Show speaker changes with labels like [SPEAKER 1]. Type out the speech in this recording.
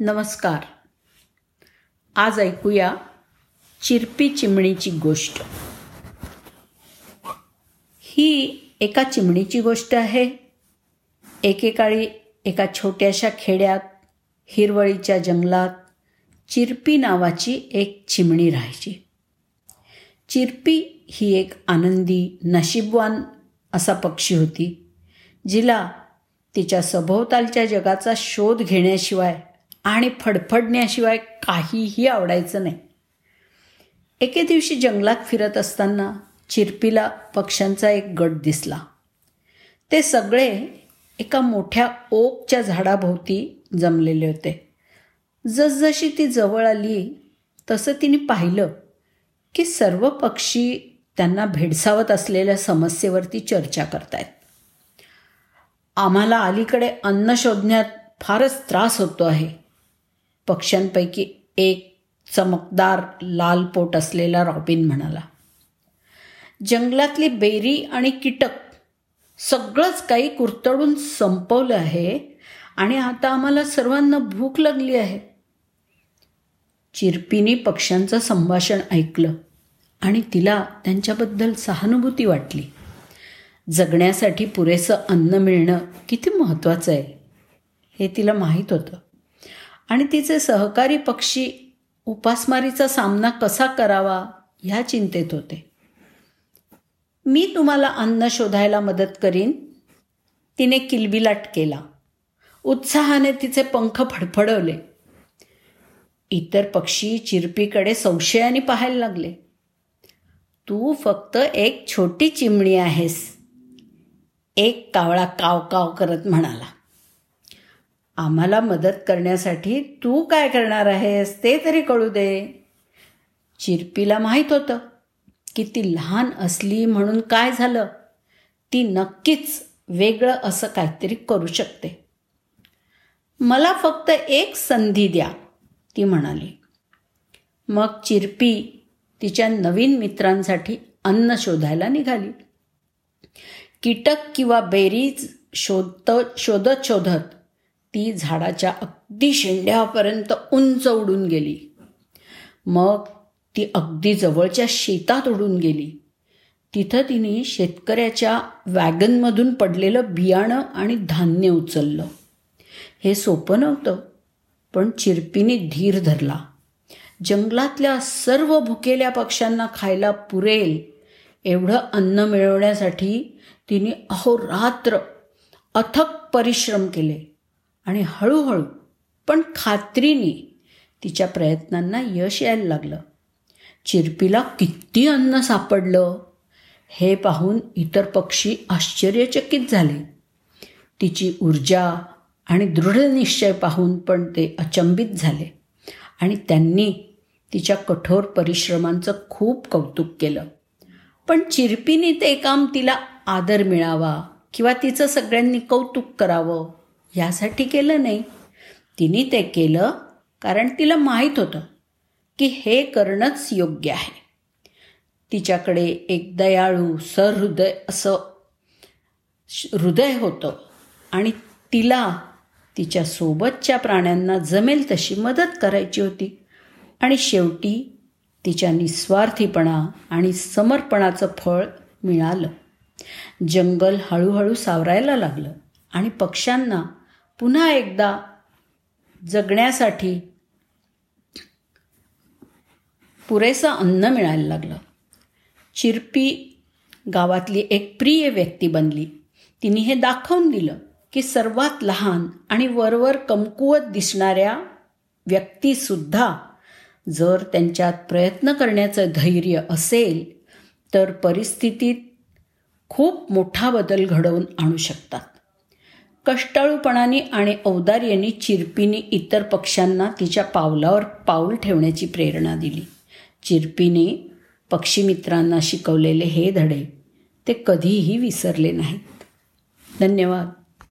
[SPEAKER 1] नमस्कार. आज ऐकूया चिरपी चिमणीची गोष्ट. ही एका चिमणीची गोष्ट आहे. एकेकाळी एका छोट्याशा खेड्यात हिरवळीच्या जंगलात चिरपी नावाची एक चिमणी राहायची. चिरपी ही एक आनंदी नशीबवान असा पक्षी होती जिला तिच्या सभोवतालच्या जगाचा शोध घेण्याशिवाय आणि फडफडण्याशिवाय काहीही आवडायचं नाही. एके दिवशी जंगलात फिरत असताना चिरपीला पक्ष्यांचा एक गट दिसला. ते सगळे एका मोठ्या ओकच्या झाडाभोवती जमलेले होते. जसजशी ती जवळ आली तसं तिने पाहिलं की सर्व पक्षी त्यांना भेडसावत असलेल्या समस्येवरती चर्चा करतायत. आम्हाला अलीकडे अन्न शोधण्यात फारच त्रास होतो आहे. पक्ष्यांपैकी एक चमकदार लाल पोट असलेला रॉबिन म्हणाला जंगलातली बेरी आणि कीटक सगळंच काही कुरतडून संपवलं आहे आणि आता आम्हाला सर्वांना भूक लागली आहे. चिरपीने पक्ष्यांचं संभाषण ऐकलं आणि तिला त्यांच्याबद्दल सहानुभूती वाटली. जगण्यासाठी पुरेसं अन्न मिळणं किती महत्त्वाचं आहे हे तिला माहीत होतं. आणि तिचे सहकारी पक्षी उपासमारीचा सामना कसा करावा ह्या चिंतेत होते. मी तुम्हाला अन्न शोधायला मदत करीन. तिने किलबिलाट केला. उत्साहाने तिचे पंख फडफडवले. इतर पक्षी चिरपीकडे संशयाने पाहायला लागले. तू फक्त एक छोटी चिमणी आहेस एक कावळा काव काव करत म्हणाला. आम्हाला मदत करण्यासाठी तू काय करणार आहेस ते तरी कळू दे. चिरपीला माहीत होतं की ती लहान असली म्हणून काय झालं? ती नक्कीच वेगळं असं काहीतरी करू शकते. मला फक्त एक संधी द्या ती म्हणाली. मग चिरपी तिच्या नवीन मित्रांसाठी अन्न शोधायला निघाली. कीटक किंवा बेरीज शोधत शोधत शोधत ती झाडाच्या अगदी शेंड्यापर्यंत उंच उडून गेली. मग ती अगदी जवळच्या शेतात उडून गेली. तिथं तिने शेतकऱ्याच्या वॅगनमधून पडलेलं बियाणं आणि धान्य उचललं. हे सोपं नव्हतं पण चिरपीने धीर धरला. जंगलातल्या सर्व भुकेल्या पक्ष्यांना खायला पुरेल एवढं अन्न मिळवण्यासाठी तिने अहोरात्र अथक परिश्रम केले. आणि हळूहळू पण खात्रीने तिच्या प्रयत्नांना यश यायला लागलं. चिरपीला किती अन्न सापडलं हे पाहून इतर पक्षी आश्चर्यचकित झाले. तिची ऊर्जा आणि दृढनिश्चय पाहून पण ते अचंबित झाले आणि त्यांनी तिच्या कठोर परिश्रमांचं खूप कौतुक केलं. पण चिरपीने ते काम तिला आदर मिळावा किंवा तिचं सगळ्यांनी कौतुक करावं ह्यासाठी केलं नाही. तिने ते केलं कारण तिला माहीत होतं की हे करणंच योग्य आहे. तिच्याकडे एक दयाळू सहृदय असं हृदय होतं आणि तिला तिच्या सोबतच्या प्राण्यांना जमेल तशी मदत करायची होती. आणि शेवटी तिच्या निस्वार्थीपणा आणि समर्पणाचं फळ मिळालं. जंगल हळूहळू सावरायला लागलं आणि पक्ष्यांना पुन्हा एकदा जगण्यासाठी पुरेसं अन्न मिळायला लागलं. चिरपी गावातली एक प्रिय व्यक्ती बनली. तिने हे दाखवून दिलं की सर्वात लहान आणि वरवर कमकुवत दिसणाऱ्या व्यक्तीसुद्धा जर त्यांच्यात प्रयत्न करण्याचं धैर्य असेल तर परिस्थितीत खूप मोठा बदल घडवून आणू शकतात. कष्टाळूपणाने आणि औदार्याने चिरपीने इतर पक्ष्यांना तिच्या पावलावर पाऊल ठेवण्याची प्रेरणा दिली. चिरपीने पक्षीमित्रांना शिकवलेले हे धडे ते कधीही विसरले नाहीत. धन्यवाद.